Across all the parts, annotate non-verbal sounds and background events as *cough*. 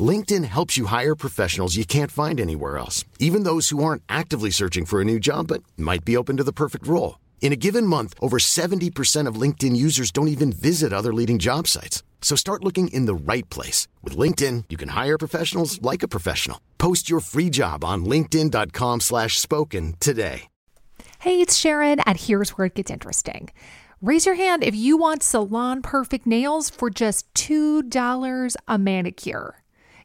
LinkedIn helps you hire professionals you can't find anywhere else, even those who aren't actively searching for a new job but might be open to the perfect role. In a given month, over 70% of LinkedIn users don't even visit other leading job sites. So start looking in the right place. With LinkedIn, you can hire professionals like a professional. Post your free job on linkedin.com slash spoken today. Hey, it's Sharon, and here's where it gets interesting. Raise your hand if you want salon perfect nails for just $2 a manicure.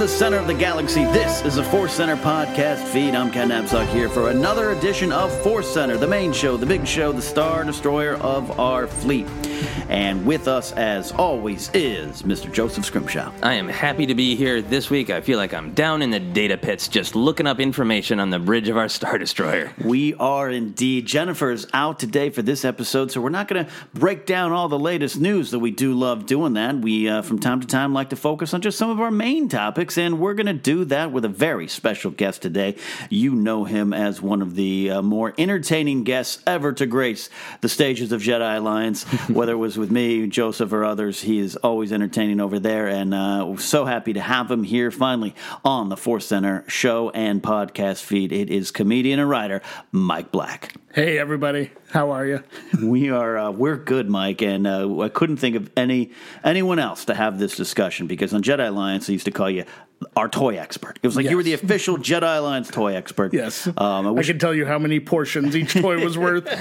The center of the galaxy, this is a Force Center podcast feed. I'm Ken Napzok here for another edition of Force Center, the main show, the big show, the star destroyer of our fleet. And with us, as always, is Mr. Joseph Scrimshaw. I am happy to be here this week. I feel like I'm down in the data pits just looking up information on the bridge of our Star Destroyer. We are indeed. Jennifer's out today for this episode, so we're not going to break down all the latest news, though we do love doing that. We, uh, from time to time, like to focus on just some of our main topics, and we're going to do that with a very special guest today. You know him as one of the uh, more entertaining guests ever to grace the stages of Jedi Alliance, *laughs* whether it was with me, Joseph, or others. He is always entertaining over there, and uh, we're so happy to have him here finally on the Force Center show and podcast feed. It is comedian and writer Mike Black. Hey, everybody. How are you? We are uh, we're good, Mike, and uh, I couldn't think of any anyone else to have this discussion because on Jedi Alliance they used to call you our toy expert. It was like you were the official Jedi Alliance toy expert. Yes. um, I I wish can tell you how many portions each toy was worth. *laughs* *laughs*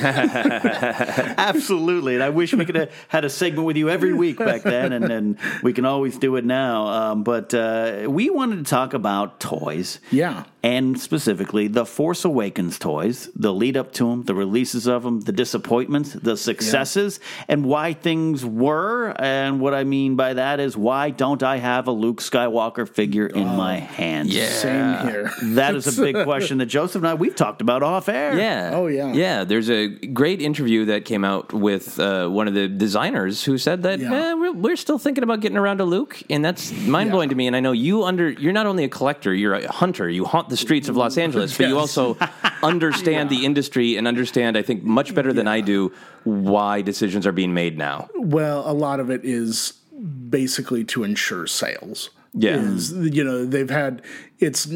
Absolutely, and I wish we could have had a segment with you every week back then, and, and we can always do it now. Um, but uh, we wanted to talk about toys, Yeah. and specifically the Force Awakens toys, the lead up to them, the releases of them, the disappointments, the successes, and why things were. And what I mean by that is, why don't I have a Luke Skywalker figure in my hand? Yeah. Same here. *laughs* That is a big question that Joseph and I we've talked about off air. Yeah. Oh, yeah. Yeah. There's a great interview that came out with uh, one of the designers who said that Yeah. eh, we're, we're still thinking about getting around to Luke, and that's mind blowing to me. And I know you under you're not only a collector, you're a hunter. You haunt the streets of Los Angeles, but you *laughs* also understand *laughs* the industry and understand, I think, much better than I do why decisions are being made now. Well, a lot of it is basically to ensure sales. Yeah. Is, you know, they've had it's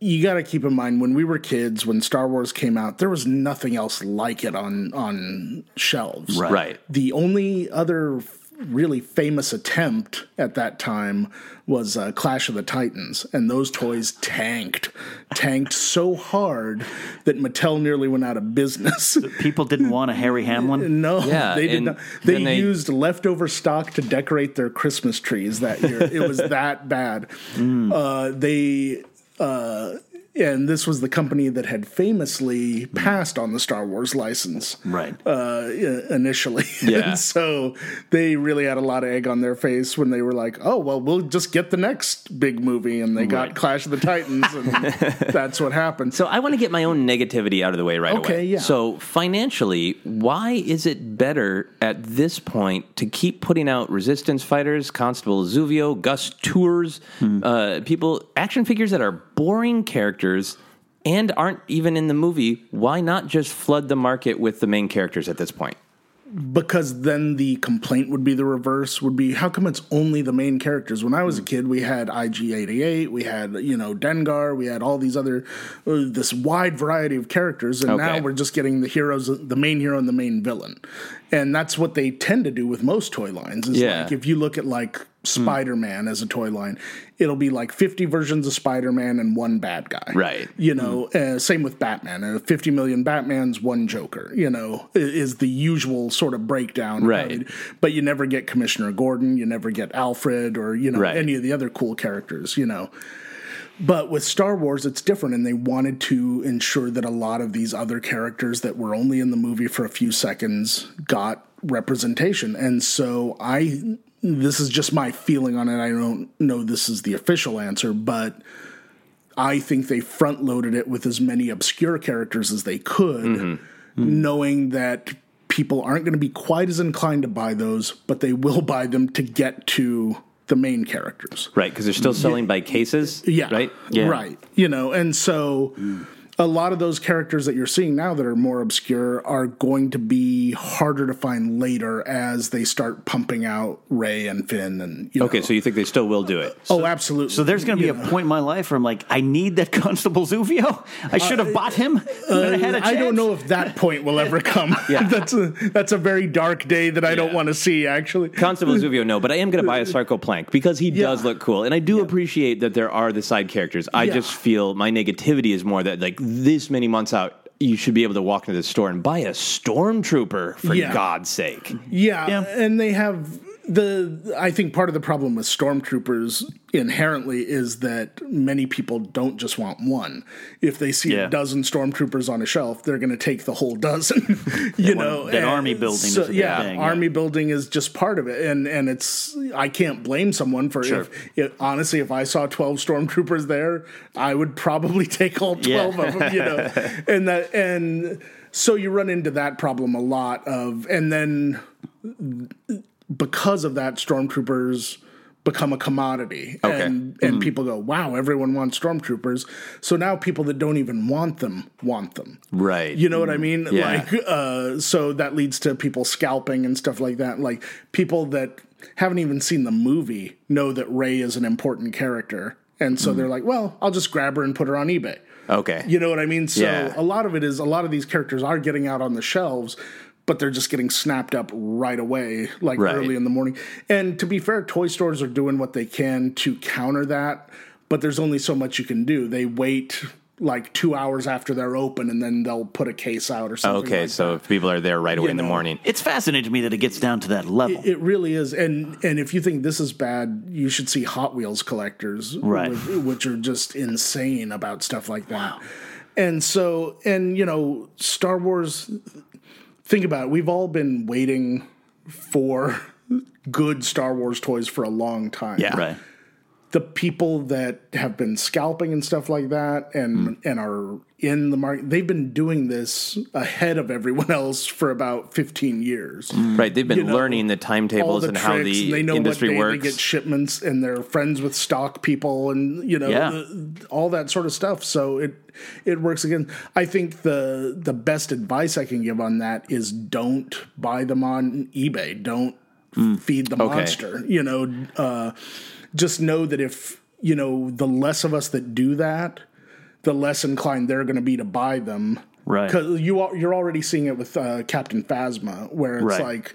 you got to keep in mind when we were kids, when Star Wars came out, there was nothing else like it on on shelves. Right. Right. The only other really famous attempt at that time was uh, Clash of the Titans, and those toys tanked, tanked so hard that Mattel nearly went out of business. *laughs* People didn't want a Harry Hamlin. No, Yeah, they did not. They, they- used leftover stock to decorate their Christmas trees that year. it was that bad. *laughs* Mm. Uh, they. Uh, and this was the company that had famously passed on the Star Wars license Right. uh, initially. *laughs* Yeah. and so they really had a lot of egg on their face when they were like, oh, well, we'll just get the next big movie. And they got Clash of the Titans, and *laughs* that's what happened. So I want to get my own negativity out of the way right Okay, away. yeah. So financially, why is it better at this point to keep putting out Resistance fighters, Constable Zuvio, Goss Toowers, Hmm. uh, people action figures that are boring characters and aren't even in the movie? Why not just flood the market with the main characters at this point? because then the complaint would be the reverse would be how come it's only the main characters when i was a kid we had ig88 we had you know dengar we had all these other uh, this wide variety of characters and now we're just getting the heroes the main hero and the main villain and that's what they tend to do with most toy lines is Yeah. like if you look at like spider-man as a toy line it'll be like 50 versions of spider-man and one bad guy Right. you know uh, same with batman uh, 50 million batmans one joker you know is the usual sort of breakdown Right. but you never get commissioner gordon you never get alfred or you know Right. any of the other cool characters you know but with Star Wars, it's different, and they wanted to ensure that a lot of these other characters that were only in the movie for a few seconds got representation. And so I, this is just my feeling on it. I don't know this is the official answer, but I think they front loaded it with as many obscure characters as they could, mm-hmm. Mm-hmm. knowing that people aren't going to be quite as inclined to buy those, but they will buy them to get to the main characters. Right, because they're still mm-hmm. selling by cases. Yeah. Right? Right. You know, and so mm. A lot of those characters that you're seeing now that are more obscure are going to be harder to find later as they start pumping out Rey and Finn and you know. Okay, so you think they still will do it? Oh, absolutely. So there's going to be You a point in my life where I'm like, I need that *laughs* Constable Zuvio. I should have bought him. *laughs* and I had a Uh, I don't know if that point will ever come. *laughs* that's a that's a very dark day that I don't want to see. Actually, Constable Zuvio, no, but I am going to buy a Sarco Plank because he does look cool, and I do appreciate that there are the side characters. I Yeah. just feel my negativity is more that like this many months out, you should be able to walk into the store and buy a stormtrooper for Yeah. God's sake. Yeah, Yeah. and they have the. I think part of the problem with stormtroopers inherently is that many people don't just want one. If they see Yeah. a dozen stormtroopers on a shelf, they're going to take the whole dozen. *laughs* you one- know, that and army building is yeah, thing, yeah. army building is just part of it, and and it's I can't blame someone for Sure. if, if honestly if I saw twelve stormtroopers there, I would probably *laughs* take all Yeah. twelve of them. You know, *laughs* and that and. So you run into that problem a lot of, and then because of that, stormtroopers become a commodity, Okay. and and people go, "Wow, everyone wants stormtroopers." So now people that don't even want them want them. Right. You know what I mean? Yeah. Like, uh, so that leads to people scalping and stuff like that. Like people that haven't even seen the movie know that Rey is an important character, and so they're like, "Well, I'll just grab her and put her on eBay." Okay. You know what I mean? So Yeah. a lot of it is a lot of these characters are getting out on the shelves, but they're just getting snapped up right away, like Right. early in the morning. And to be fair, toy stores are doing what they can to counter that, but there's only so much you can do. They wait like two hours after they're open and then they'll put a case out or something. Okay, like so that. if people are there right away You in the know. morning. It's fascinating to me that it gets down to that level. It really is, and and if you think this is bad, you should see Hot Wheels collectors, Right. Which, which are just insane about stuff like that. And so, and you know, Star Wars. Think about it. We've all been waiting for *laughs* good Star Wars toys for a long time. Yeah. right. The people that have been scalping and stuff like that, and hmm. and are in the market, they've been doing this ahead of everyone else for about fifteen years hmm. Right, they've been you know, learning the timetables the and how the and they know industry what day works. they get shipments, and they're friends with stock people, and you know Yeah. the, all that sort of stuff. So it it works again. I think the the best advice I can give on that is don't buy them on eBay. Don't hmm. feed the Okay. monster. You know, uh, just know that if you know the less of us that do that, the less inclined they're going to be to buy them. Right. Because you are, you're already seeing it with uh, Captain Phasma, where it's Right. like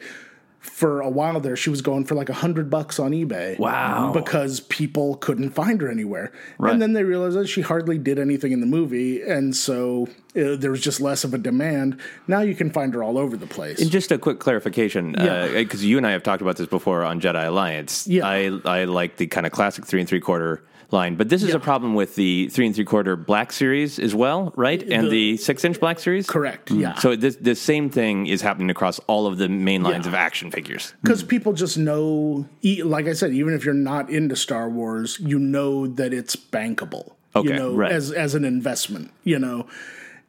for a while there she was going for like a hundred bucks on eBay. Wow. Because people couldn't find her anywhere, Right. and then they realized that she hardly did anything in the movie, and so uh, there was just less of a demand. Now you can find her all over the place. And just a quick clarification, Yeah. because you and I have talked about this before on Jedi Alliance. Yeah. I I like the kind of classic three and three quarter line, but this is a problem with the three and three quarter black series as well, right? And the, The- six inch black series, Correct. Hmm. Yeah. So this the same thing is happening across all of the main lines Yeah. of action figures. Hmm. because people just know like i said even if you're not into star wars you know that it's bankable Okay, you know right. as as an investment you know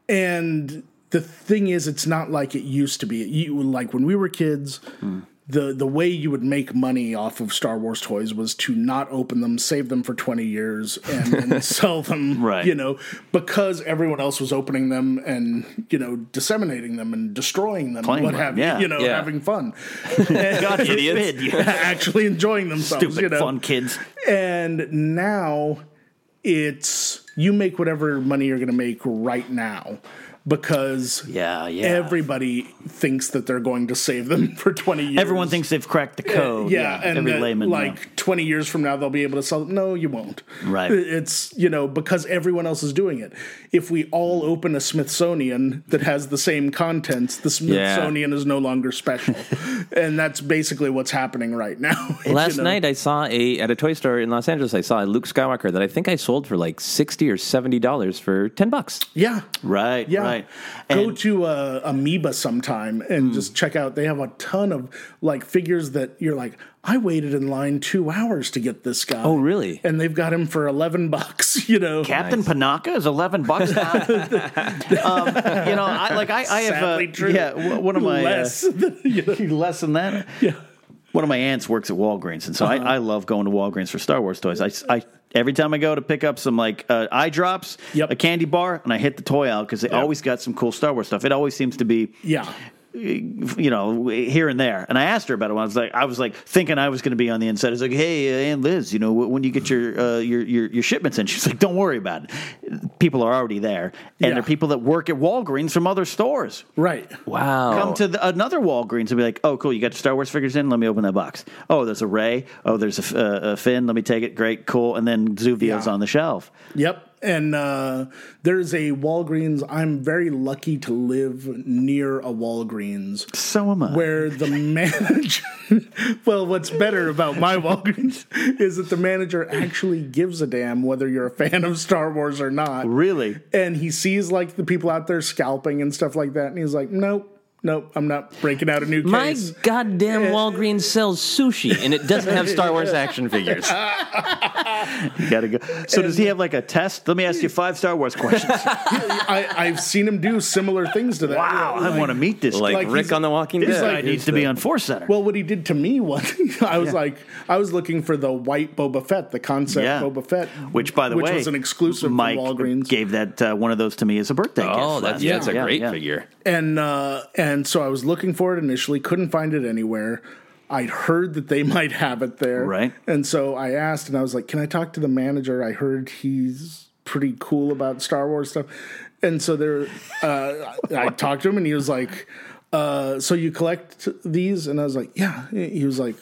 and the thing is it's not like it used to be you like when we were kids hmm. The the way you would make money off of Star Wars toys was to not open them, save them for 20 years and then *laughs* sell them, Right. you know, because everyone else was opening them and, you know, disseminating them and destroying them, Playing what with have them, yeah. you, you know, Yeah. having fun. *laughs* God *laughs* forbid. you actually enjoying themselves. Stupid you know? fun kids. And now it's you make whatever money you're going to make right now because Yeah, yeah. everybody thinks that they're going to save them *laughs* for 20 years. Everyone thinks they've cracked the code. yeah, and every that, layman. yeah. like 20 years from now they'll be able to sell them. No, you won't. Right. It's, you know, because everyone else is doing it. If we all open a Smithsonian that has the same contents, the Smithsonian is no longer special. *laughs* and that's basically what's happening right now. *laughs* Last You know? night I saw a at a toy store in Los Angeles. I saw a Luke Skywalker that I think I sold for like sixty or seventy dollars for ten bucks. Yeah. right, Yeah. right. Go And- Hmm. to uh, Amoeba sometime and just check out. They have a ton of like figures that you're like, I waited in line two hours to get this guy. Oh, really? And they've got him for eleven bucks. *laughs* You know, Captain Panaka is eleven bucks now. *laughs* um, you know, I like I, I have uh, true. yeah one of my less. uh, than- *laughs* you know. less than that. Yeah. One of my aunts works at Walgreens, and so Uh-huh. I, I love going to Walgreens for Star Wars toys. I, I every time I go to pick up some like uh, eye drops, Yep. a candy bar, and I hit the toy out because they always got some cool Star Wars stuff. It always seems to be Yeah. You know, here and there. And I asked her about it. When I was like, I was like thinking I was going to be on the inside. I was like, hey, uh, Aunt Liz, you know, when you get your uh, your, your your shipments in, she's like, don't worry about it. People are already there, and Yeah. there are people that work at Walgreens from other stores. Right. Wow. Come to the, another Walgreens and be like, oh, cool, you got your Star Wars figures in? Let me open that box. Oh, there's a Rey. Oh, there's a, F- uh, a Finn. Let me take it. Great, cool. And then Zuvio's Yeah. on the shelf. Yep. And uh, there's a Walgreens. I'm very lucky to live near a Walgreens. So am I. where the manager *laughs* well what's better about my walgreens is that the manager actually gives a damn whether you're a fan of star wars or not Really? and he sees like the people out there scalping and stuff like that and he's like nope nope i'm not breaking out a new My case My goddamn *laughs* Walgreens sells sushi and it doesn't have Star Wars *laughs* action figures. You got to go. So does he have like a test? Let me ask you five Star Wars questions. *laughs* I, i've seen him do similar things to that wow, I want to meet this Like, guy. Like Rick on The Walking This Dead. guy needs to be on Force Center. well, what he did to me was, I was like, I was looking for the white Boba Fett, the concept Yeah. Boba Fett, which, by the which way, was an exclusive Mike from Walgreens. gave that uh, one of those to me as a birthday gift. oh, last that's, year. that's a Yeah, great yeah. figure. and uh, and so I was looking for it initially, couldn't find it anywhere. I'd heard that they *laughs* might have it there, Right. And so I asked, and I was like, "Can I talk to the manager? I heard he's pretty cool about Star Wars stuff." And so there, uh, I talked to him, and he was like, uh, "So you collect these?" And I was like, "Yeah." He was like,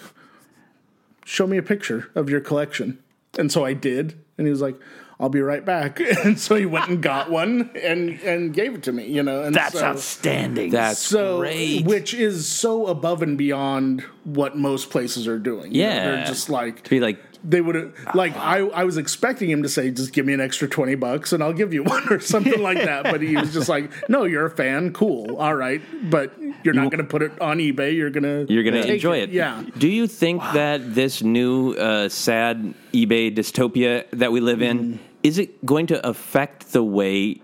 "Show me a picture of your collection." And so I did, and he was like. I'll be right back. *laughs* And so he went and got *laughs* one and and gave it to me, you know. And That's so, outstanding. That's so great. which is so above and beyond what most places are doing. You know, Yeah. they're just like to be like, they would like I, I was expecting him to say just give me an extra 20 bucks and I'll give you *laughs* one or something like that but he was just like no you're a fan cool all right but you're not going to put it on eBay you're going to you're going to enjoy it. yeah Do you think that this new uh, sad eBay dystopia that we live in Mm-hmm. Is it going to affect the way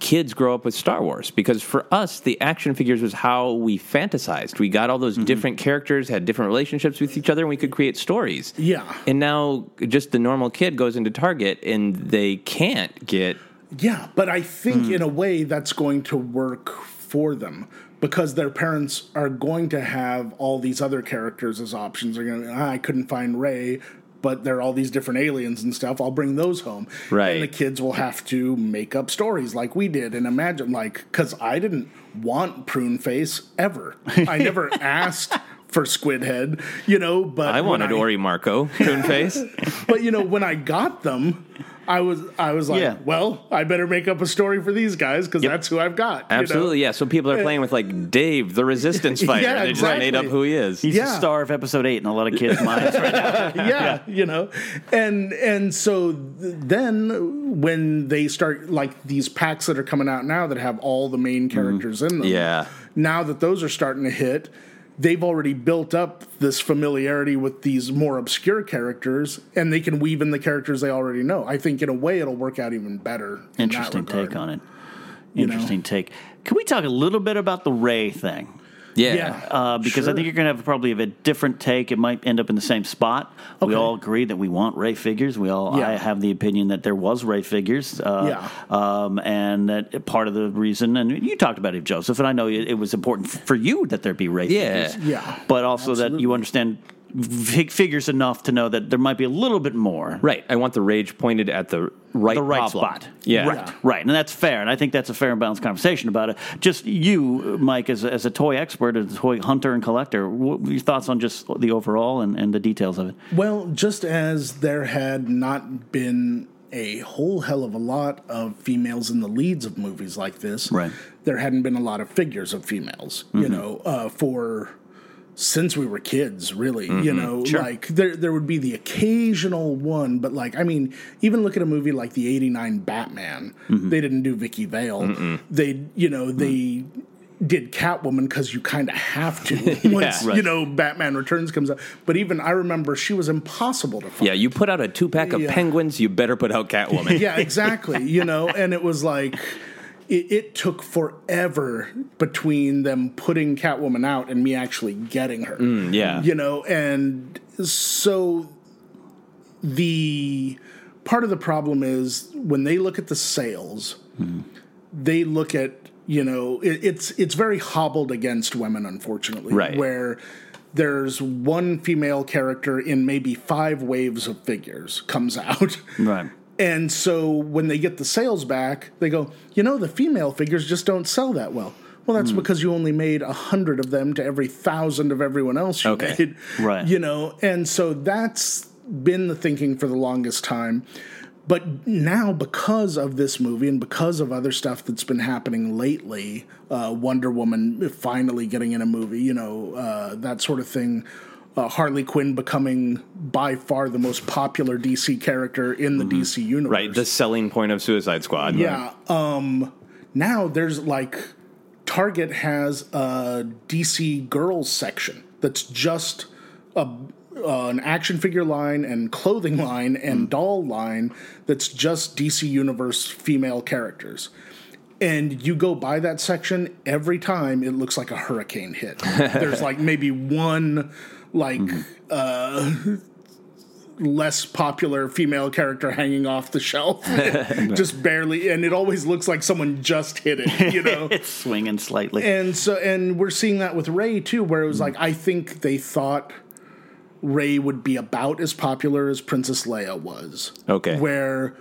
kids grow up with Star Wars? Because for us, the action figures was how we fantasized. We got all those Mm-hmm. different characters, had different relationships with each other, and we could create stories. Yeah. And now, just the normal kid goes into Target and they can't get. Yeah, but I think Hmm. in a way that's going to work for them because their parents are going to have all these other characters as options. They're going to, ah, I couldn't find Rey. But there are all these different aliens and stuff. I'll bring those home. Right. And the kids will have to make up stories like we did and imagine, like, because I didn't want Prune Face ever. I *laughs* never asked for Squid Head, you know, but I wanted Ori Marco, prune Face. *laughs* but you know, when I got them, I was I was like, Yeah. well, I better make up a story for these guys because that's who I've got. you know? Absolutely, yeah. So people are eh. playing with like Dave, the resistance *laughs* fighter. Yeah, they just made up who he is. He's Yeah. the star of episode eight in a lot of kids' minds right now. *laughs* yeah, you know, and and so th- then when they start like these packs that are coming out now that have all the main mm-hmm. characters in them, Yeah. Now that those are starting to hit, they've already built up this familiarity with these more obscure characters, and they can weave in the characters they already know. I think in a way it'll work out even better. Interesting regard. take on it. You know? Interesting take. Can we talk a little bit about the Rey thing? Yeah. Yeah. Uh, because I think you're going to have probably have a different take. It might end up in the same spot. We all agree that we want Rey figures. We all Yeah. I have the opinion that there was Rey figures. Uh, Yeah. Um, and that part of the reason, and you talked about it, Joseph, and I know it, it was important for you that there be Rey Yeah. figures. Yeah. But also that you understand fig- figures enough to know that there might be a little bit more. Right. I want the rage pointed at the right the right problem. spot. Yeah. Right. Right. And that's fair. And I think that's a fair and balanced conversation about it. Just you, Mike, as a, as a toy expert, as a toy hunter and collector, what your thoughts on just the overall and, and the details of it? Well, just as there had not been a whole hell of a lot of females in the leads of movies like this, Right. there hadn't been a lot of figures of females, you know, uh, for since we were kids, really, you mm-hmm. know, like there there would be the occasional one, but like I mean, even look at a movie like the '89 Batman, mm-hmm. they didn't do Vicky Vale, they you know they. Did Catwoman because you kind of have to *laughs* once right. you know Batman Returns comes out. But even I remember she was impossible to find. Yeah, you put out a two pack of Yeah. penguins, you better put out Catwoman. Yeah, exactly. you know, and it was like it, it took forever between them putting Catwoman out and me actually getting her. Mm, yeah. You know, and so the part of the problem is when they look at the sales, mm-hmm. they look at you know it, it's it's very hobbled against women, unfortunately. Right. Where there's one female character in maybe five waves of figures comes *laughs* out. Right. And so when they get the sales back, they go, you know, the female figures just don't sell that well. Well, that's because you only made a hundred of them to every thousand of everyone else you Okay. made. Right. You know, and so that's been the thinking for the longest time. But now, because of this movie and because of other stuff that's been happening lately, uh, Wonder Woman finally getting in a movie, you know, uh, that sort of thing, uh, Harley Quinn becoming by far the most popular DC character in the DC universe. Right. The selling point of Suicide Squad. Yeah. Um, now there's like Target has a DC girls section that's just a uh, an action figure line and clothing line and doll line that's just DC Universe female characters. And you go by that section every time, it looks like a hurricane hit. *laughs* There's like maybe one like uh, less popular female character hanging off the shelf, *laughs* *laughs* just barely, and it always looks like someone just hit it, you know. It's swinging slightly. and so, and we're seeing that with Rey too, where it was like I think they thought Rey would be about as popular as Princess Leia was. Okay. where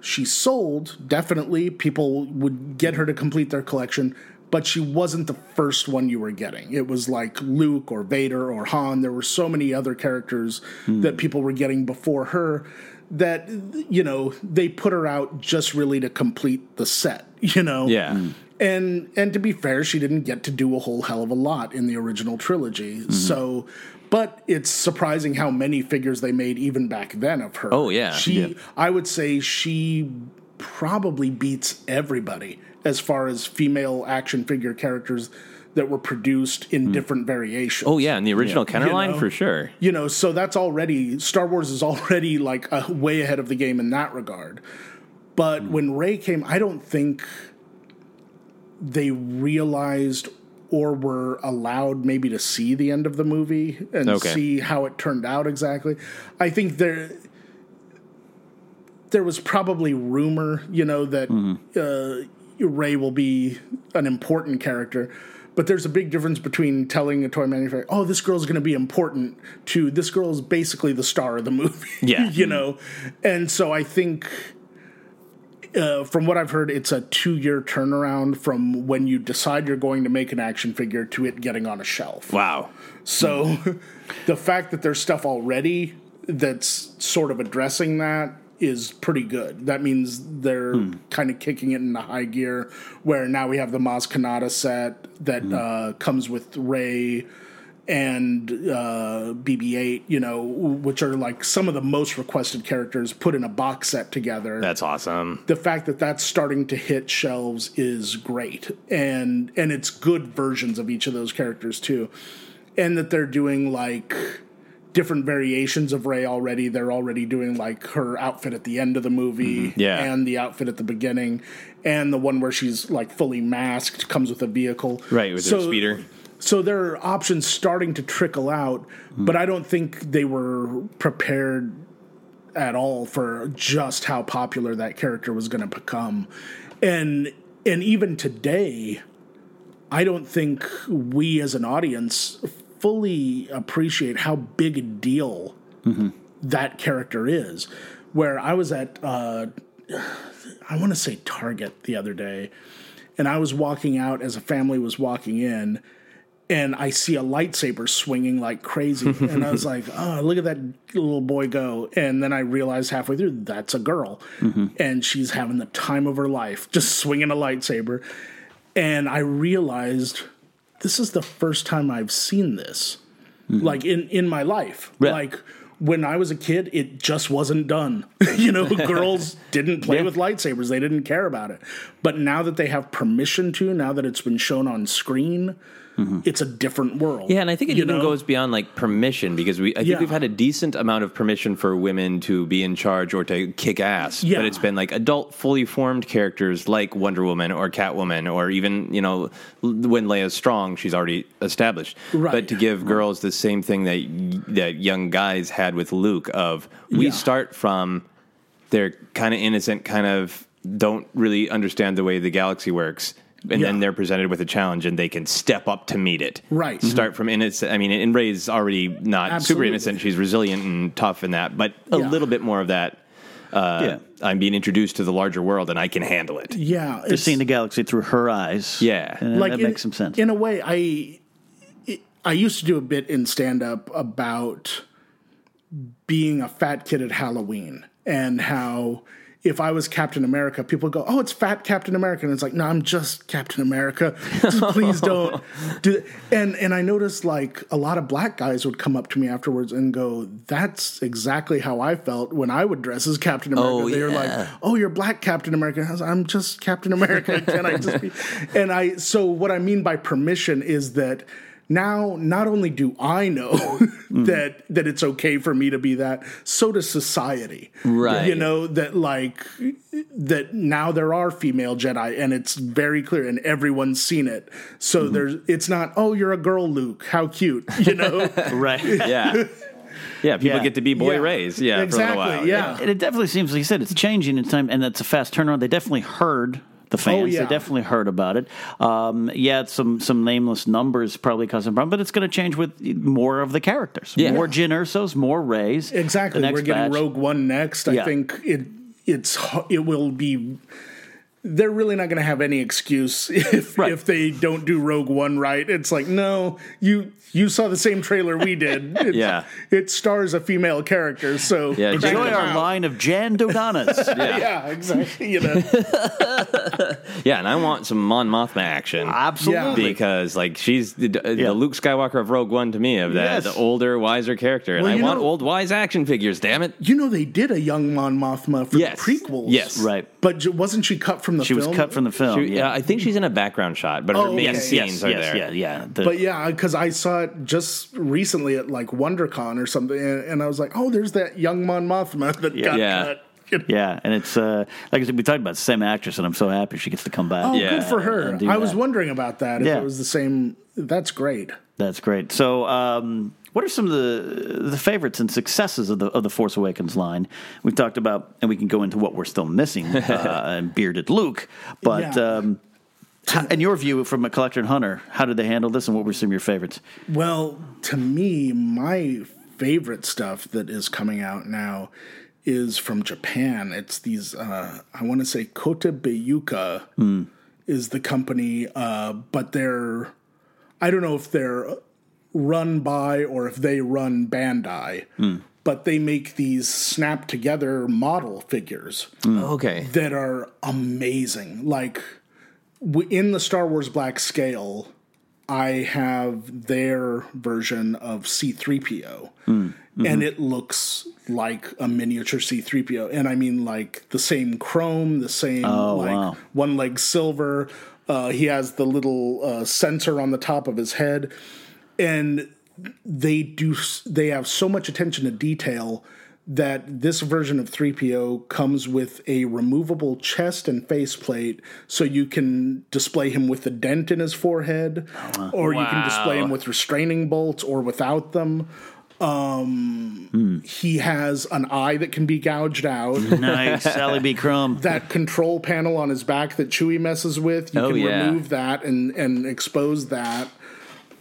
she sold definitely people would get her to complete their collection but she wasn't the first one you were getting. It was like luke or vader or han. There were so many other characters hmm. that people were getting before her that you know they put her out just really to complete the set you know? Yeah. Hmm. and and to be fair she didn't get to do a whole hell of a lot in the original trilogy. Mm-hmm. So but it's surprising how many figures they made even back then of her Oh, yeah. she Yeah. i would say she probably beats everybody as far as female action figure characters that were produced in hmm. different variations Oh, yeah. In the original Kenner You line, know? for sure. you know so that's already star wars is already like a, way ahead of the game in that regard but hmm. when rey came i don't think they realized or were allowed maybe to see the end of the movie and Okay. see how it turned out exactly i think there there was probably rumor you know that uh, rey will be an important character but there's a big difference between telling a toy manufacturer, "Oh, this girl's going to be important," to this girl is basically the star of the movie. *laughs* Yeah. you know, and so I think. Uh, from what I've heard, it's a two-year turnaround from when you decide you're going to make an action figure to it getting on a shelf. Wow. So *laughs* the fact that there's stuff already that's sort of addressing that is pretty good. That means they're kind of kicking it into high gear where now we have the Maz Kanata set that uh, comes with Rey and uh, BB-8, you know, which are like some of the most requested characters put in a box set together. That's awesome. the fact that that's starting to hit shelves is great. And and it's good versions of each of those characters too. And that they're doing like different variations of rey already. They're already doing like her outfit at the end of the movie Yeah. and the outfit at the beginning. And the one where she's like fully masked comes with a vehicle. Right, with her speeder. So there are options starting to trickle out, but I don't think they were prepared at all for just how popular that character was going to become. And and even today, I don't think we as an audience fully appreciate how big a deal that character is. Where I was at, uh, I want to say Target the other day, and I was walking out as a family was walking in, and I see a lightsaber swinging like crazy, and I was *laughs* like, "Oh, look at that little boy go!" And then I realized halfway through that's a girl, mm-hmm. and she's having the time of her life, just swinging a lightsaber. And I realized this is the first time I've seen this, mm-hmm. like in in my life, Yeah. like. When I was a kid, it just wasn't done. *laughs* you know, *laughs* girls didn't play with lightsabers. They didn't care about it. But now that they have permission to, now that it's been shown on screen, Mm-hmm. it's a different world. Yeah, and I think it even know? goes beyond like permission because we I think Yeah. we've had a decent amount of permission for women to be in charge or to kick ass. Yeah. But it's been like adult, fully formed characters like Wonder Woman or Catwoman or even, you know, when Leia's strong, she's already established. Right. But to give girls the same thing that that young guys had with Luke of we Yeah. start from they're kind of innocent, kind of don't really understand the way the galaxy works. And then they're presented with a challenge and they can step up to meet it. Right. Mm-hmm. Start from innocent. I mean, and Rey's already not super innocent. She's resilient and tough in that, but a Yeah. little bit more of that. Uh, Yeah. I'm being introduced to the larger world and I can handle it. yeah, Just it's- seeing the galaxy through her eyes. Yeah. And that in, makes some sense. In a way, I I used to do a bit in stand up about being a fat kid at Halloween and how if I was Captain America, people go, "Oh, it's fat Captain America," and it's like, "No, I'm just Captain America. Just *laughs* please don't do." That. And and I noticed like a lot of black guys would come up to me afterwards and go, "That's exactly how I felt when I would dress as Captain America." Oh, they were like, "Oh, you're black Captain America." I was I'm just Captain America. Can I just be? *laughs* And I so what I mean by permission is that now not only do I know *laughs* that that it's okay for me to be that, so does society. Right. You know that like that now there are female Jedi and it's very clear and everyone's seen it. So mm-hmm. there's it's not oh you're a girl Luke how cute *laughs* you know *laughs* right. Yeah. Yeah, people Yeah. get to be boy Yeah. raised. Yeah, Exactly, for a little while. yeah. And it definitely seems, like you said, it's changing in time, and that's a fast turnaround. They definitely heard the fans. Oh, yeah. They definitely heard about it. Um, yeah, it's some some nameless numbers probably causing a problem, but it's going to change with more of the characters. Yeah. More Jyn Ersos, more Reys. Exactly. We're getting batch. Rogue One next. I Yeah. think it it's it will be. They're really not going to have any excuse *laughs* if Right. if they don't do Rogue One right. It's like no, you you saw the same trailer we did. *laughs* It's- Yeah. it stars a female character, so Yeah, Enjoy our out. line of Jan Doganas. *laughs* Yeah. exactly. You know, Yeah, and I want some Mon Mothma action. Absolutely. Because like she's the, the Yeah. Luke Skywalker of Rogue One to me of that Yes. the older, wiser character, and Well, I you want know- old, wise action figures. Damn it! you know they did a young Mon Mothma for Yes. the prequels. Yes. Right. But wasn't she cut from the film? She film? was cut from the film. She- yeah. yeah, I think she's in a background shot, but her Oh, main okay. scenes yes, are yes, there. yeah, yeah. The- But yeah, because I saw it just recently at like WonderCon or something, and, and I was like, "Oh, there's that young Mon Mothma *laughs* that got Yeah. cut." Yeah, and it's uh, like I said, we talked about the same actress, and I'm so happy she gets to come back. Oh, Yeah. good for her. I was that. wondering about that. If Yeah. it was the same, that's great. That's great. So, um, what are some of the the favorites and successes of the of the Force Awakens line? We've talked about, and we can go into what we're still missing, *laughs* uh, and bearded Luke. But Yeah. um, How- in your view, from a collector and hunter, how did they handle this, and what were some of your favorites? Well, to me, my favorite stuff that is coming out now is from Japan. It's these, uh, I want to say Kotobukiya is the company, uh, but they're, I don't know if they're run by or if they run Bandai, but they make these snap together model figures Okay. that are amazing. Like in the Star Wars Black scale, I have their version of C3PO. And it looks like a miniature C3PO. And I mean, like the same chrome, the same, like wow. one leg silver. Uh, he has the little uh, sensor on the top of his head. And they do they have so much attention to detail that this version of 3PO comes with a removable chest and faceplate so you can display him with a dent in his forehead or you can display him with restraining bolts or without them um he has an eye that can be gouged out *laughs* Nice, Sally B. Crumb. that control panel on his back that Chewie messes with, you Oh, can yeah. remove that and and expose that.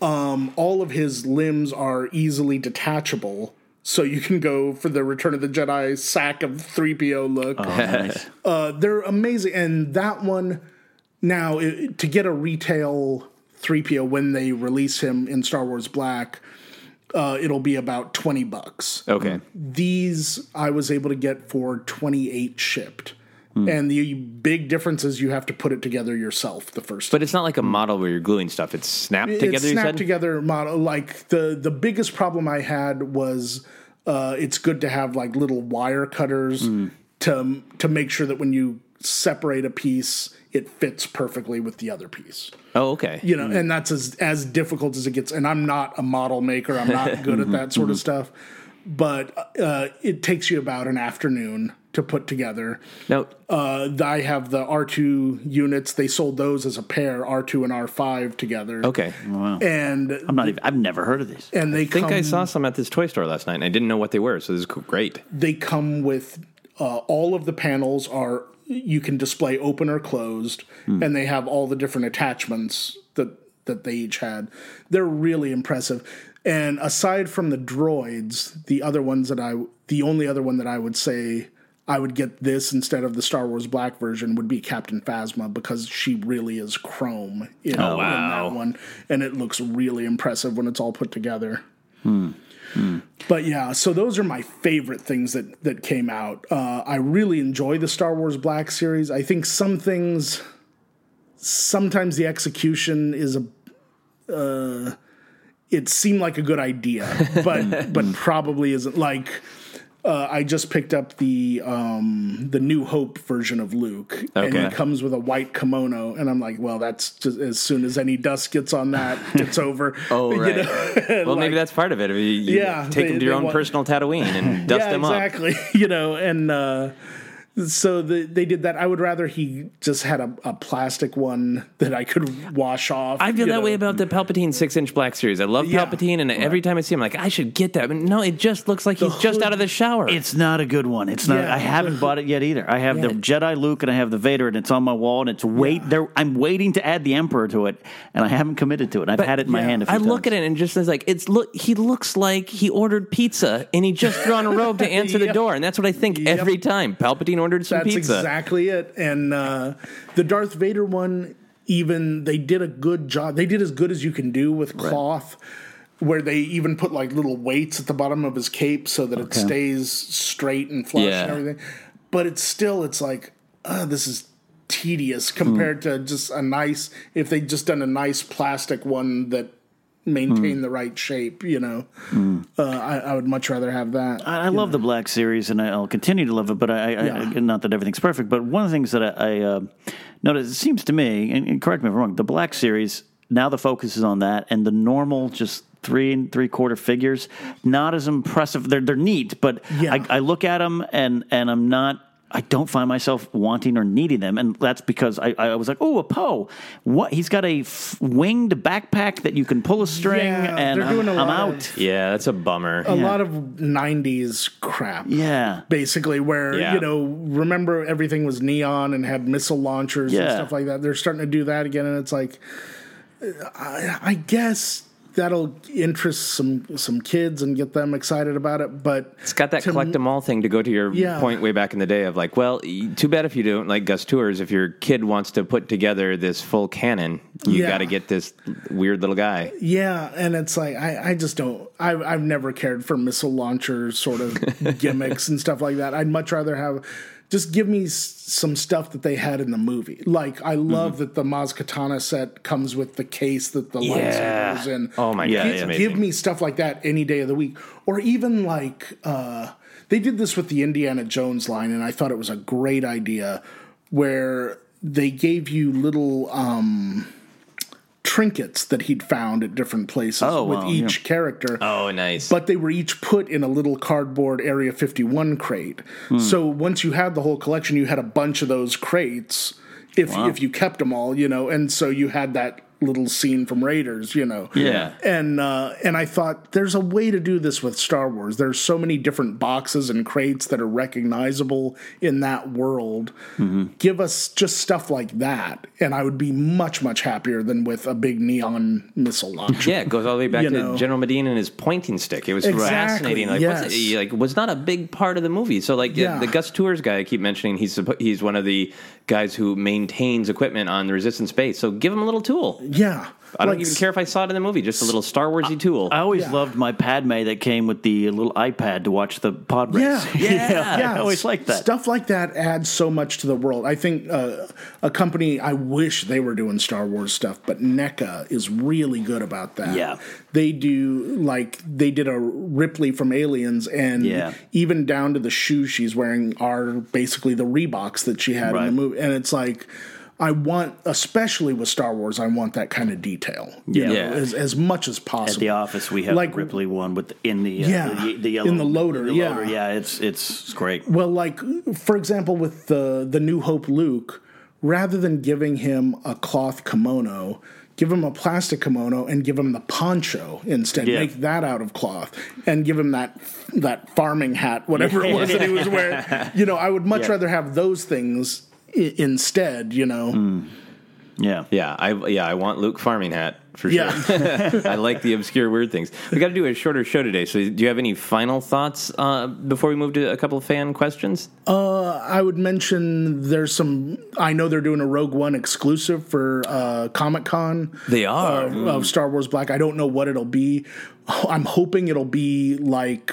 Um, all of his limbs are easily detachable, so you can go for the Return of the Jedi sack of three PO look. Nice. *laughs* Uh, they're amazing, and that one now it, to get a retail three PO when they release him in Star Wars Black. Uh, it'll be about 20 bucks Okay. these I was able to get for 28 shipped. And the big difference is you have to put it together yourself the first But it's not like a model where you're gluing stuff. It's snapped together. it's you snap said? together model like the the biggest problem I had was uh, it's good to have like little wire cutters Mm. to to make sure that when you separate a piece it fits perfectly with the other piece Oh, okay. you know and that's as as difficult as it gets and i'm not a model maker i'm not *laughs* good at that sort of stuff but uh, it takes you about an afternoon to put together Now, uh, i have the r2 units they sold those as a pair r2 and r5 together okay. wow. and I'm not even. I've never heard of these. and they I think come, I saw some at this toy store last night, and I didn't know what they were. So this is great. they come with uh, all of the panels are you can display open or closed hmm. and they have all the different attachments that that they each had. They're really impressive. And aside from the droids the other ones that i the only other one that i would say i would get this instead of the star wars black version would be captain phasma because she really is chrome in, oh, in that one. And it looks really impressive when it's all put together hmm. But yeah, so those are my favorite things that that came out. Uh, I really enjoy the Star Wars Black series. I think some things, sometimes the execution is a, uh, it seemed like a good idea, but *laughs* but probably isn't. Like uh, I just picked up the um, the New Hope version of Luke, and Okay. he comes with a white kimono, and I'm like, well, that's just as soon as any dust gets on that, it's *laughs* over. Oh, *laughs* You right. know? *laughs* well, maybe that's part of it. Mean, you Yeah, take they- them to your own want- personal Tatooine and dust yeah, them up. exactly. You know, and uh, so the, they did that. I would rather he just had a, a plastic one that I could wash off. I feel that know. way about the Palpatine six inch black series. I love Yeah. Palpatine, and every time I see him, I'm like, I should get that. But no, it just looks like he's just out of the shower. It's not a good one. It's not. Yeah. I haven't bought it yet either. I have the Jedi Luke and I have the Vader, and it's on my wall, and it's wait. There, I'm waiting to add the Emperor to it, and I haven't committed to it. I've had it in my yeah, hand. A few I look times. at it and just it's like it's look. He looks like he ordered pizza and he just threw on a robe to *laughs* answer the door, and that's what I think Yep. every time. Palpatine ordered some That's pizza. exactly it. And uh, the Darth Vader one, even they did a good job. They did as good as you can do with cloth. Where they even put like little weights at the bottom of his cape so that it stays straight and flush Yeah. and everything. But it's still, it's like, uh, this is tedious compared to just a nice, if they just done a nice plastic one that maintained the right shape, you know. Uh, I, I would much rather have that. I, I love the Black Series, and I'll continue to love it. But I, I, Yeah. I not that everything's perfect. But one of the things that I, I uh, noticed, it seems to me, and, and correct me if I'm wrong, the Black Series now the focus is on that, and the normal just three and three quarter figures not as impressive. They're they're neat, but Yeah. I, I look at them and and I'm not. I don't find myself wanting or needing them, and that's because I, I was like, oh, a Poe, what? He's got a f- winged backpack that you can pull a string, Yeah, and they're I'm, doing a I'm lot out. of- Yeah, that's a bummer. a lot of 90s crap. Yeah. Basically, where, Yeah. you know, remember everything was neon and had missile launchers and stuff like that. They're starting to do that again. And it's like, uh, I, I guess that'll interest some some kids and get them excited about it. But It's got that collect them all thing to go to your Yeah. point way back in the day of like, well, too bad if you don't like Goss Toowers. If your kid wants to put together this full canon, you Yeah. got to get this weird little guy. Yeah, and it's like I, I just don't. I, I've never cared for missile launcher sort of *laughs* gimmicks and stuff like that. I'd much rather have just give me s- some stuff that they had in the movie. Like I love Mm-hmm. that the Maz Kanata set comes with the case that the Yeah. lightsaber is in. Oh my god, give, it's yeah. amazing. give me stuff like that any day of the week, or even like uh, they did this with the Indiana Jones line, and I thought it was a great idea where they gave you little. Um, trinkets that he'd found at different places Oh, with wow, each character oh, nice. but they were each put in a little cardboard Area 51 crate. Hmm. So once you had the whole collection, you had a bunch of those crates if if you kept them all, you know, and so you had that little scene from Raiders, you know. Yeah. And uh, and I thought there's a way to do this with Star Wars. There's so many different boxes and crates that are recognizable in that world. Give us just stuff like that, and I would be much much happier than with a big neon missile launcher. yeah, it goes all the way back You to know. General Medina and his pointing stick. It was Exactly, fascinating. Like, yes. what's like was not a big part of the movie. So, like Yeah. the Goss Toowers guy, I keep mentioning he's he's one of the guys who maintains equipment on the Resistance base. So, give him a little tool. Yeah. I don't Like, even care if I saw it in the movie. Just a little Star Warsy tool. I always Yeah. loved my Padme that came with the little iPad to watch the pod race. Yeah, *laughs* yeah, I always liked that. Stuff like that adds so much to the world. I think uh, a company, I wish they were doing Star Wars stuff, but NECA is really good about that. Yeah. They do, like, they did a Ripley from Aliens, and Yeah. even down to the shoes she's wearing are basically the Reeboks that she had in the movie. And it's like, I want, especially with Star Wars, I want that kind of detail. you Yeah. know, Yeah. As, as much as possible. At the office, we have Like- the Ripley one with the, in the uh, Yeah, the, the yellow in the loader, the yeah. loader. yeah. It's it's great. Well, like for example, with the the New Hope Luke, rather than giving him a cloth kimono, give him a plastic kimono and give him the poncho instead. Yeah. Make that out of cloth and give him that that farming hat, whatever it was that he was wearing. *laughs* You know, I would much Yeah. rather have those things I- instead. You know, Yeah, Yeah, I yeah I want Luke farming hat for Yeah. sure. *laughs* I like the obscure weird things. We got to do a shorter show today. So, do you have any final thoughts uh, before we move to a couple of fan questions? I would mention there's some. I know they're doing a Rogue One exclusive for uh, Comic Con. They are. of, of Star Wars Black. I don't know what it'll be. I'm hoping it'll be like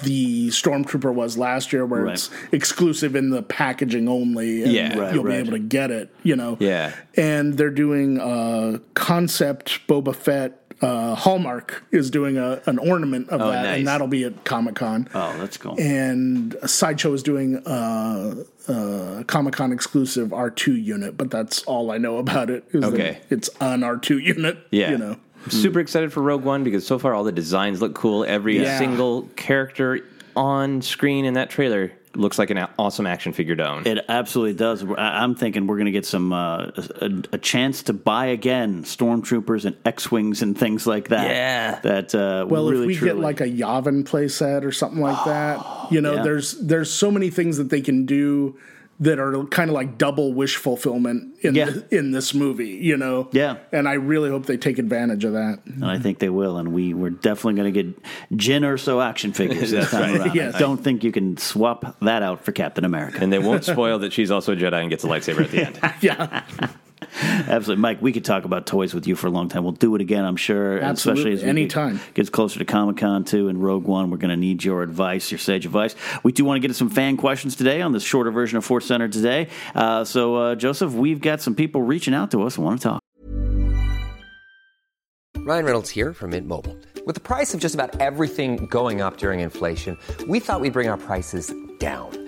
the Stormtrooper was last year, where Right. it's exclusive in the packaging only. And Yeah. Right, you'll right. be able to get it. You know. Yeah. And they're doing a concept Boba Fett. Uh, Hallmark is doing a, an ornament of Oh, that, nice. and that'll be at Comic Con Oh, that's cool. and Sideshow is doing a, uh, Comic Con exclusive R2 unit, but that's all I know about it. Okay. it's an R2 unit. Yeah. you know. I'm super excited for Rogue One because so far all the designs look cool. Every Yeah. single character on screen in that trailer looks like an awesome action figure down. It absolutely does. I- I'm thinking we're going to get some uh, a, a chance to buy again stormtroopers and X-wings and things like that. Yeah. that uh, Well, really if we truly, get like a Yavin playset or something like that, you know, *gasps* Yeah. there's there's so many things that they can do that are kind of like double wish fulfillment in Yeah. the, in this movie, you know. Yeah. and I really hope they take advantage of that. and I think they will, and we we're definitely going to get Jyn Erso action figures *laughs* this time around. Yes. I don't think you can swap that out for Captain America. and they won't spoil that she's also a Jedi and gets a lightsaber at the end. *laughs* Yeah, *laughs* Absolutely, Mike. We could talk about toys with you for a long time. We'll do it again, I'm sure. Absolutely, especially as we anytime. Get, gets closer to Comic Con too, and Rogue One. We're going to need your advice, your sage advice. We do want to get to some fan questions today on this shorter version of Force Center today. Uh, so, uh, Joseph, we've got some people reaching out to us and want to talk. Ryan Reynolds here from Mint Mobile. With the price of just about everything going up during inflation, we thought we'd bring our prices down.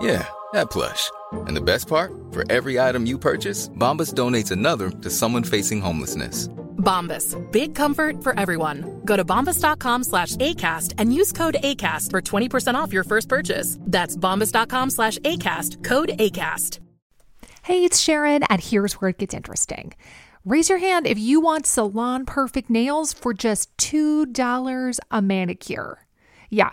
Yeah, that plush. And the best part? For every item you purchase, Bombas donates another to someone facing homelessness. Bombas. Big comfort for everyone. Go to bombas.com slash ACAST and use code ACAST for 20% off your first purchase. That's bombas.com slash ACAST. Code ACAST. Hey, it's Sharon, and here's where it gets interesting. Raise your hand if you want salon perfect nails for just $2 a manicure. Yeah,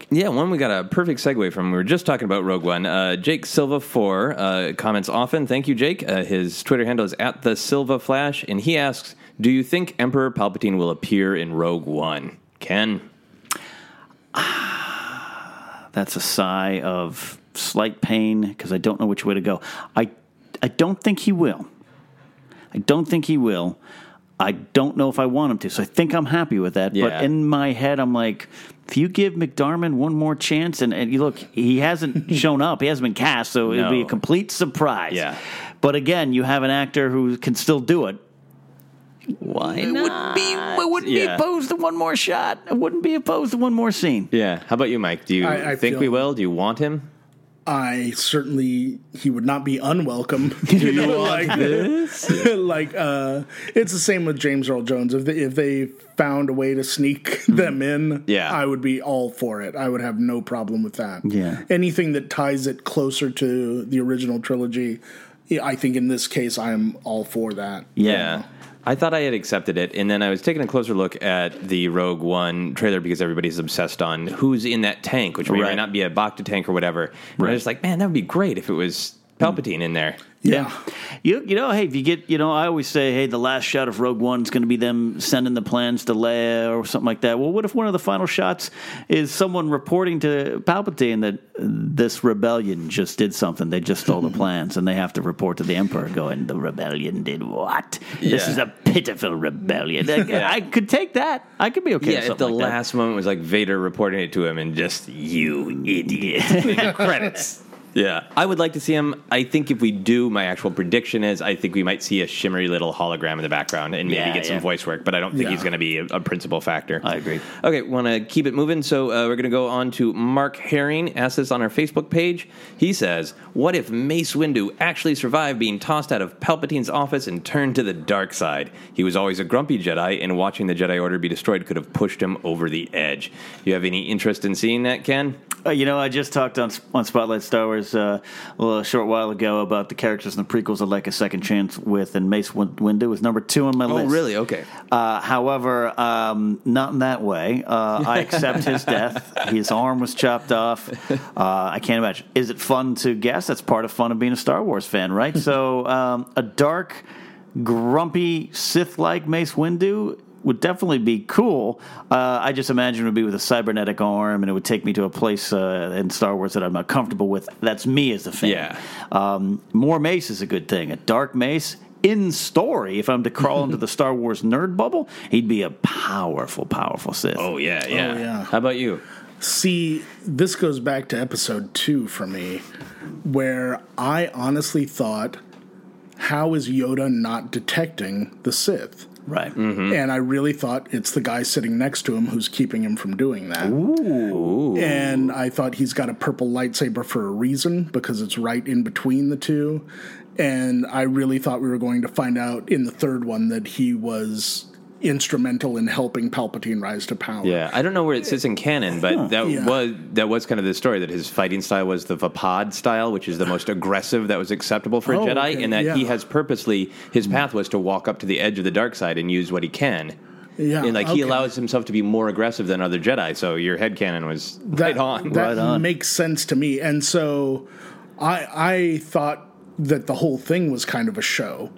PERFECTMANI20. Yeah, one we got a perfect segue from. We were just talking about Rogue One. Uh, Jake Silva four uh, comments often. Thank you, Jake. Uh, his Twitter handle is at the Silva Flash, and he asks, "Do you think Emperor Palpatine will appear in Rogue One?" Ken, That's a sigh of slight pain because I don't know which way to go. I I don't think he will. I don't think he will. I don't know if I want him to, so I think I'm happy with that. Yeah. But in my head, I'm like, if you give McDiarmid one more chance, and, and you look, he hasn't *laughs* shown up, he hasn't been cast, so it'd be a complete surprise. Yeah. But again, you have an actor who can still do it. why I wouldn't be, I wouldn't Yeah. be opposed to one more shot. I wouldn't be opposed to one more scene. Yeah. How about you, Mike? Do you I- I think feel- we will? Do you want him? I certainly he would not be unwelcome. *laughs* you know, like *laughs* like uh, it's the same with James Earl Jones. If they, if they found a way to sneak *laughs* them in, Yeah. I would be all for it. I would have no problem with that. Yeah. anything that ties it closer to the original trilogy, I think in this case I am all for that. Yeah. I thought I had accepted it, and then I was taking a closer look at the Rogue One trailer because everybody's obsessed on who's in that tank, which may or may not be a Bacta tank or whatever. And I Right. was like, man, that would be great if it was Palpatine in there. Yeah. You you know, hey, if you get, you know, I always say, hey, the last shot of Rogue One is going to be them sending the plans to Leia or something like that. Well, what if one of the final shots is someone reporting to Palpatine that this rebellion just did something? They just stole the *laughs* plans, and they have to report to the Emperor, going, "The rebellion did what? This is a pitiful rebellion." Like, *laughs* I could take that. I could be okay. Yeah, with if the like that. last moment was like Vader reporting it to him and just you idiot. *laughs* credits. Yeah, I would like to see him. I think if we do, my actual prediction is I think we might see a shimmery little hologram in the background and maybe Yeah, get some yeah. voice work. But I don't think Yeah. he's going to be a, a principal factor. I agree. Okay, want to keep it moving. So uh, we're going to go on to Mark Herring. Asked this on our Facebook page. He says, "What if Mace Windu actually survived being tossed out of Palpatine's office and turned to the dark side? He was always a grumpy Jedi, and watching the Jedi Order be destroyed could have pushed him over the edge. You have any interest in seeing that, Ken? Uh, you know, I just talked on on Spotlight Star Wars uh, a short while ago about the characters in the prequels I'd like a second chance with, and Mace Windu was number two on my list. Oh, really? Okay. Uh, however, um, not in that way. Uh, I accept his *laughs* death. His arm was chopped off. Uh, I can't imagine. Is it fun to guess? That's part of fun of being a Star Wars fan, right? *laughs* so, um, a dark, grumpy Sith-like Mace Windu would definitely be cool. Uh, I just imagine it would be with a cybernetic arm, and it would take me to a place uh, in Star Wars that I'm not comfortable with. That's me as a fan. Yeah. Um, more Mace is a good thing. A dark Mace in story. If I'm to crawl into the *laughs* Star Wars nerd bubble, he'd be a powerful, powerful Sith. Oh yeah, yeah. yeah. How about you? See, this goes back to episode two for me, where I honestly thought, how is Yoda not detecting the Sith? Right. Mm-hmm. And I really thought it's the guy sitting next to him who's keeping him from doing that. Ooh. And I thought he's got a purple lightsaber for a reason because it's right in between the two. And I really thought we were going to find out in the third one that he was instrumental in helping Palpatine rise to power. Yeah, I don't know where it sits in canon, but that Yeah. was that was kind of the story that his fighting style was the Vaapad style, which is the most aggressive that was acceptable for a Oh, Jedi, okay, and that he has purposely his path was to walk up to the edge of the dark side and use what he can. Yeah, and like he allows himself to be more aggressive than other Jedi. So your head canon was that, right on. That makes sense to me. And so I I thought that the whole thing was kind of a show.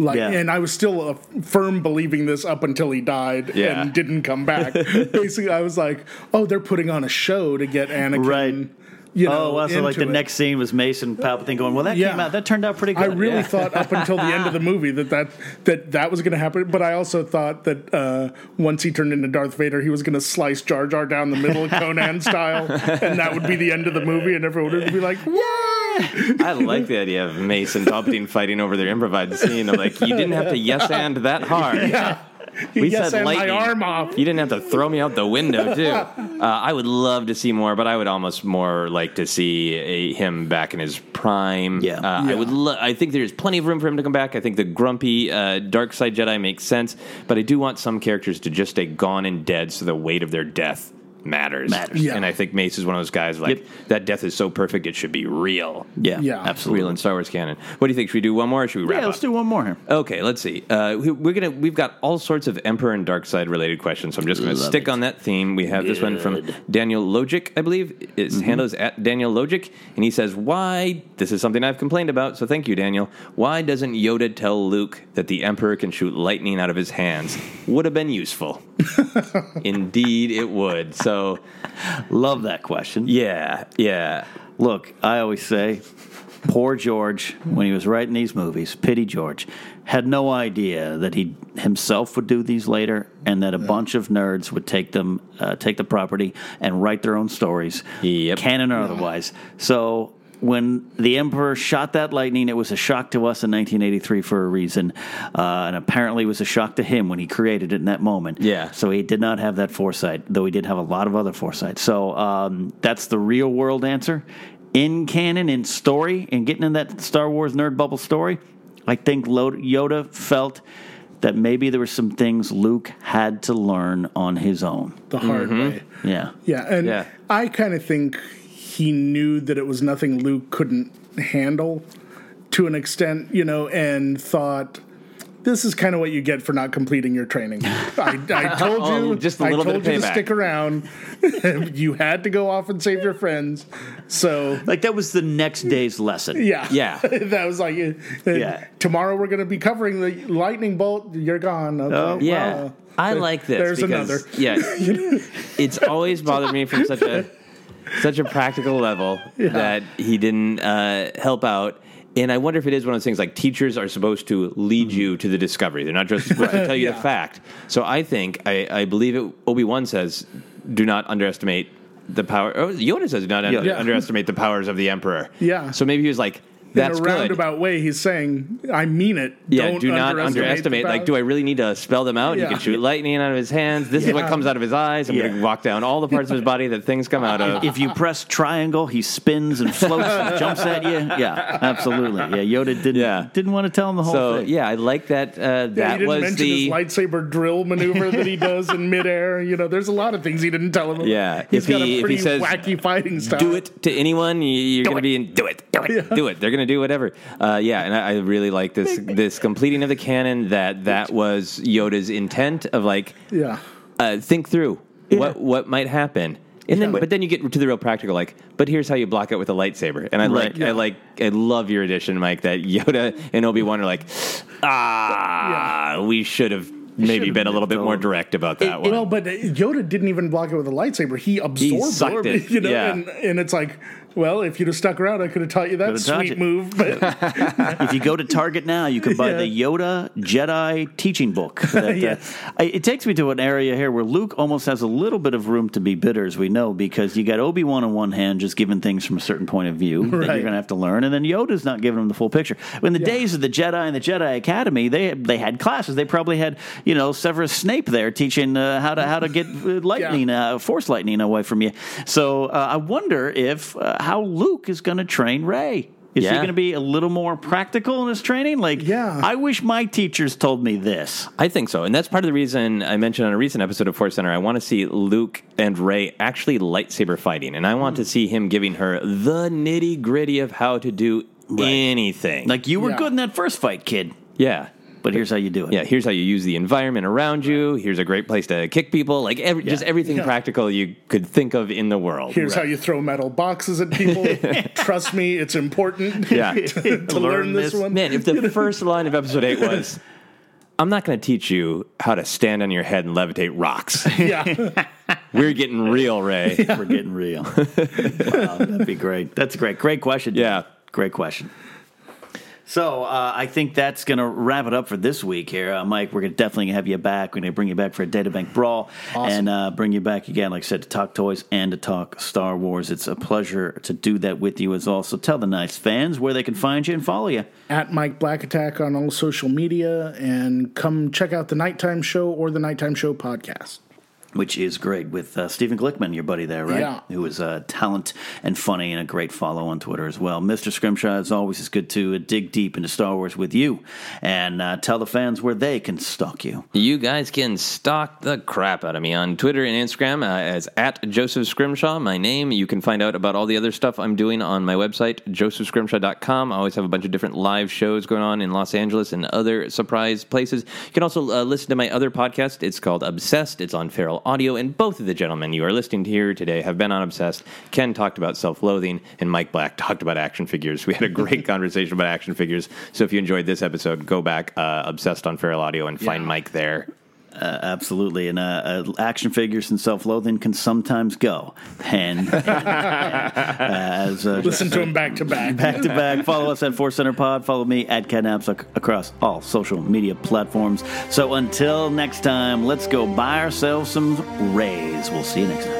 Like, Yeah. and I was still a firm believing this up until he died Yeah. and didn't come back. *laughs* Basically, I was like, "Oh, they're putting on a show to get Anakin." Right. You know, oh, well, so like the it. next scene was Mason Palpatine going, "Well, that Yeah. came out. That turned out pretty good." I really Yeah. thought up until the end of the *laughs* movie that that that, that was going to happen, but I also thought that uh, once he turned into Darth Vader, he was going to slice Jar Jar down the middle, *laughs* Conan style, and that would be the end of the movie, and everyone would be like, "What?" *laughs* I like the idea of Mace and Palpatine fighting over their improvised scene. Of like, you didn't have to yes and that hard. Yeah. We yes, said and my arm off. You didn't have to throw me out the window too. *laughs* Uh, I would love to see more, but I would almost more like to see a, him back in his prime. Yeah. uh, I would. Lo- I think there's plenty of room for him to come back. I think the grumpy uh, dark side Jedi makes sense, but I do want some characters to just stay gone and dead, so the weight of their death matters. Matters. Yeah. And I think Mace is one of those guys like Yep. that. Death is so perfect; it should be real. Yeah, Yeah. absolutely. Real in Star Wars canon. What do you think? Should we do one more, or should we wrap Yeah, let's up? do one more here. Okay, let's see. Uh, we- we're gonna we've got all sorts of Emperor and Dark Side related questions, so I'm just gonna Love stick it. on that theme. We have this one from Daniel Logic, I believe. His Mm-hmm. handle is at Daniel Logic, and he says, "Why? This is something I've complained about, so thank you, Daniel. Why doesn't Yoda tell Luke that the Emperor can shoot lightning out of his hands? Would have been useful. *laughs* Indeed, it would. So, Love that question. yeah, yeah." Look, I always say, poor George, when he was writing these movies, pity George, had no idea that he himself would do these later, and that a bunch of nerds would take them, uh, take the property, and write their own stories, Yep. canon or otherwise. So. When the Emperor shot that lightning, it was a shock to us in 1983 for a reason, uh, and apparently it was a shock to him when he created it in that moment. Yeah. So he did not have that foresight, though he did have a lot of other foresight. So um, that's the real world answer. In canon, in story, and getting in that Star Wars nerd bubble story, I think Yoda felt that maybe there were some things Luke had to learn on his own. the hard way. Yeah. Yeah, and Yeah. I kind of think he knew that it was nothing Luke couldn't handle to an extent, you know, and thought this is kind of what you get for not completing your training. *laughs* I, I told Oh, you, just a I little bit told of you to stick around. *laughs* you had to go off and save your friends. So Like that was the next day's lesson. yeah, Yeah. *laughs* that was like, uh, Yeah. tomorrow we're going to be covering the lightning bolt. You're gone. Okay, Oh, Yeah, I like this. There's because, another. Yeah, it's always bothered me from such a such a practical level *laughs* that he didn't uh, help out. And I wonder if it is one of those things like teachers are supposed to lead you to the discovery. They're not just supposed to tell you the fact. So I think I, I believe it. Obi Wan says, "Do not underestimate." the power. Oh, Yoda says, "Do not under- Yeah. underestimate the powers of the Emperor." Yeah. So maybe he was like, "That's in a good." roundabout way, he's saying, "I mean it." Yeah, Don't do not underestimate. underestimate. Like, do I really need to spell them out? Yeah. He can shoot lightning out of his hands. This is what comes out of his eyes. I'm going to walk down all the parts of his body that things come out of. If you press triangle, he spins and floats and jumps at you. Yeah, absolutely. Yeah, Yoda didn't Yeah. didn't want to tell him the whole so thing. yeah, I like that. Uh, Yeah, he that didn't was the his lightsaber drill maneuver that he does in midair. You know, there's a lot of things he didn't tell him. Yeah, he's if got he- a if pretty he says, wacky fighting style. do it to anyone, you- you're going to be in. Do it, do it, do it. They're going to do whatever. Uh, yeah, and I, I really like this *laughs* this completing of the canon that that was Yoda's intent of like Yeah. uh, think through what what might happen. And then, Yeah. but then you get to the real practical, like, but here's how you block it with a lightsaber. And I Right. like, I like, I love your addition, Mike. That Yoda and Obi Wan are like, ah, we should have maybe Should've been a little bit more direct about that one. Well, but Yoda didn't even block it with a lightsaber. He absorbed sucked orb, it, *laughs* You know, yeah. and, and it's like, well, if you'd have stuck around, I could have taught you that sweet move. But *laughs* if you go to Target now, you can buy Yeah. the Yoda Jedi teaching book. *laughs* That, uh. I- it takes me to an area here where Luke almost has a little bit of room to be bitter, as we know, because you got Obi Wan on one hand, just giving things from a certain point of view that you're going to have to learn, and then Yoda's not giving him the full picture. In the days of the Jedi and the Jedi Academy, they they had classes. They probably had you know Severus Snape there teaching uh, how to how to get uh, *laughs* lightning, uh, force lightning away from you. So uh, I wonder if uh, how Luke is going to train Rey. Is he going to be a little more practical in his training? Like, Yeah. I wish my teachers told me this. I think so, and that's part of the reason I mentioned on a recent episode of Force Center. I want to see Luke and Rey actually lightsaber fighting, and I want to see him giving her the nitty gritty of how to do anything. Like, you were Yeah. good in that first fight, kid, yeah, but here's how you do it. yeah. Here's how you use the environment around you. Here's a great place to kick people. Like every, just everything Yeah. practical you could think of in the world. here's how you throw metal boxes at people. *laughs* Trust me, it's important *laughs* Yeah. *laughs* to, to Learn learn this, this. one. Man, if the first line of episode eight was, "I'm not going to teach you how to stand on your head and levitate rocks," yeah. we're getting real, Rey. We're getting real. wow, that'd be great. That's great. Great question. Yeah. Great question. So uh, I think that's going to wrap it up for this week here, uh, Mike. We're gonna definitely have you back. We're going to bring you back for a Databank Brawl and uh, bring you back again, like I said, to talk toys and to talk Star Wars. It's a pleasure to do that with you as well. So tell the nice fans where they can find you and follow you. At Mike Black Attack on all social media, and come check out the Nighttime Show or the Nighttime Show podcast. Which is great with uh, Stephen Glickman, your buddy there, right? Yeah. Who is uh, talent and funny and a great follow on Twitter as well. Mr. Scrimshaw, as always, is good to uh, dig deep into Star Wars with you and uh, tell the fans where they can stalk you. You guys can stalk the crap out of me on Twitter and Instagram uh, as at Joseph Scrimshaw, my name. You can find out about all the other stuff I'm doing on my website, josephscrimshaw.com. I always have a bunch of different live shows going on in Los Angeles and other surprise places. You can also uh, listen to my other podcast. It's called Obsessed. It's on Feral Audio, and both of the gentlemen you are listening to here today have been on Obsessed. Ken talked about self loathing, and Mike Black *laughs* talked about action figures. We had a great *laughs* conversation about action figures. So if you enjoyed this episode, go back, uh, Obsessed on Feral Audio, and find Mike there. Uh, absolutely. And uh, uh, action figures and self loathing can sometimes go hand. *laughs* Uh, as, uh, Listen to him back to back. back to back. Follow us at Force Center Pod. Follow me at KenNapzok ac- across all social media platforms. So until next time, let's go buy ourselves some Reys. We'll see you next time.